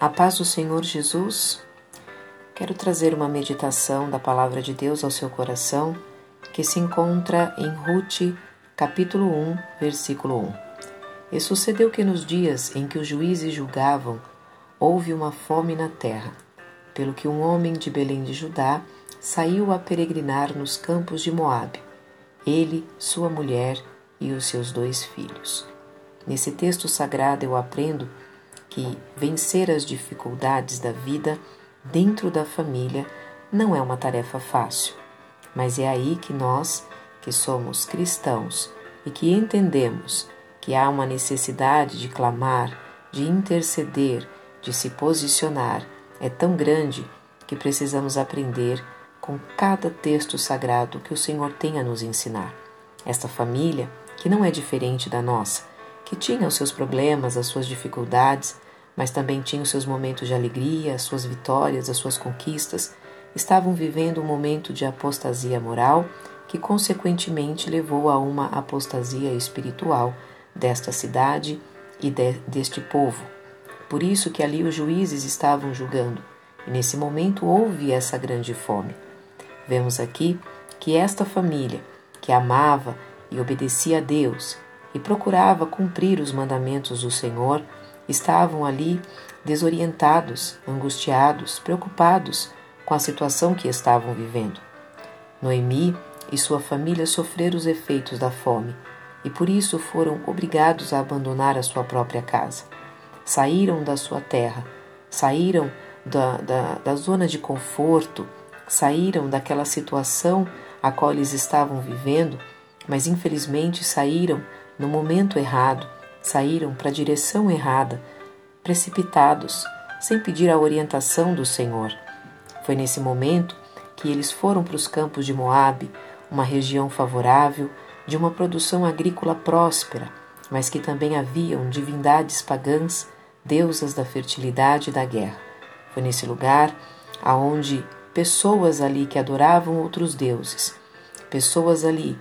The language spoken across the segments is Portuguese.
A paz do Senhor Jesus. Quero trazer uma meditação da palavra de Deus ao seu coração, que se encontra em Ruth, capítulo 1, versículo 1. E sucedeu que nos dias em que os juízes julgavam, houve uma fome na terra, pelo que um homem de Belém de Judá saiu a peregrinar nos campos de Moabe, ele, sua mulher e os seus dois filhos. Nesse texto sagrado eu aprendo que vencer as dificuldades da vida dentro da família não é uma tarefa fácil, mas é aí que nós, que somos cristãos e que entendemos que há uma necessidade de clamar, de interceder, de se posicionar, é tão grande que precisamos aprender com cada texto sagrado que o Senhor tem a nos ensinar. Esta família, que não é diferente da nossa, que tinha os seus problemas, as suas dificuldades, mas também tinham seus momentos de alegria, as suas vitórias, as suas conquistas, estavam vivendo um momento de apostasia moral que, consequentemente, levou a uma apostasia espiritual desta cidade e de, deste povo. Por isso que ali os juízes estavam julgando, e nesse momento houve essa grande fome. Vemos aqui que esta família, que amava e obedecia a Deus e procurava cumprir os mandamentos do Senhor, estavam ali desorientados, angustiados, preocupados com a situação que estavam vivendo. Noemi e sua família sofreram os efeitos da fome e por isso foram obrigados a abandonar a sua própria casa. Saíram da sua terra, saíram da, da, da zona de conforto, saíram daquela situação a qual eles estavam vivendo, mas infelizmente saíram no momento errado, saíram para a direção errada, precipitados, sem pedir a orientação do Senhor. Foi nesse momento que eles foram para os campos de Moabe, uma região favorável, de uma produção agrícola próspera, mas que também haviam divindades pagãs, deusas da fertilidade e da guerra. Foi nesse lugar aonde pessoas ali que adoravam outros deuses, pessoas ali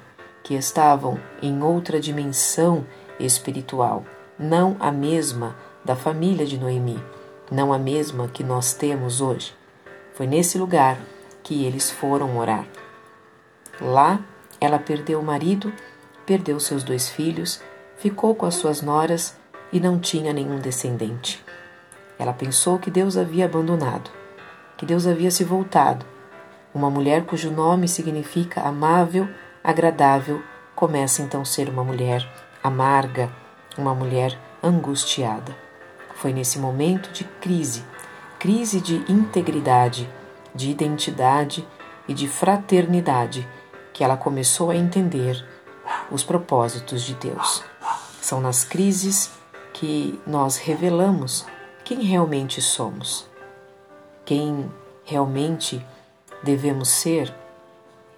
que estavam em outra dimensão espiritual, não a mesma da família de Noemi, não a mesma que nós temos hoje. Foi nesse lugar que eles foram morar. Lá, ela perdeu o marido, perdeu seus dois filhos, ficou com as suas noras e não tinha nenhum descendente. Ela pensou que Deus havia abandonado, que Deus havia se voltado. Uma mulher cujo nome significa amável, agradável, começa então a ser uma mulher amarga, uma mulher angustiada. Foi nesse momento de crise, crise de integridade, de identidade e de fraternidade, que ela começou a entender os propósitos de Deus. São nas crises que nós revelamos quem realmente somos, quem realmente devemos ser.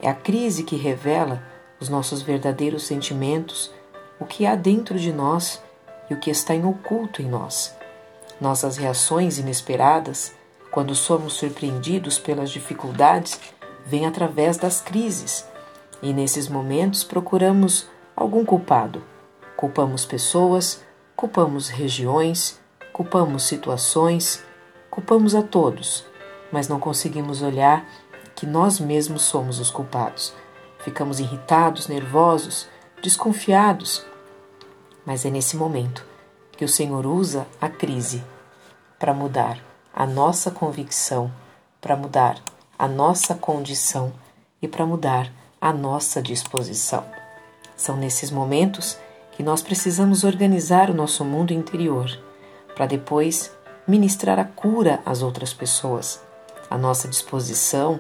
É a crise que revela os nossos verdadeiros sentimentos o que há dentro de nós e o que está em oculto em nós. Nossas reações inesperadas, quando somos surpreendidos pelas dificuldades, vêm através das crises, e nesses momentos procuramos algum culpado. Culpamos pessoas, culpamos regiões, culpamos situações, culpamos a todos, mas não conseguimos olhar que nós mesmos somos os culpados. Ficamos irritados, nervosos, desconfiados mas é nesse momento que o Senhor usa a crise para mudar a nossa convicção, para mudar a nossa condição e para mudar a nossa disposição. São nesses momentos que nós precisamos organizar o nosso mundo interior para depois ministrar a cura às outras pessoas. A nossa disposição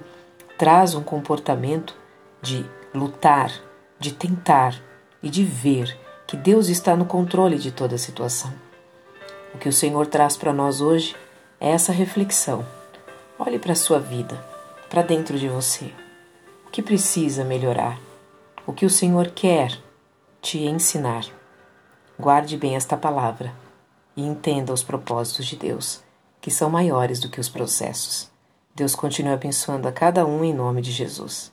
traz um comportamento de lutar, de tentar e de ver que Deus está no controle de toda a situação. O que o Senhor traz para nós hoje é essa reflexão. Olhe para a sua vida, para dentro de você. O que precisa melhorar? O que o Senhor quer te ensinar? Guarde bem esta palavra e entenda os propósitos de Deus, que são maiores do que os processos. Deus continue abençoando a cada um em nome de Jesus.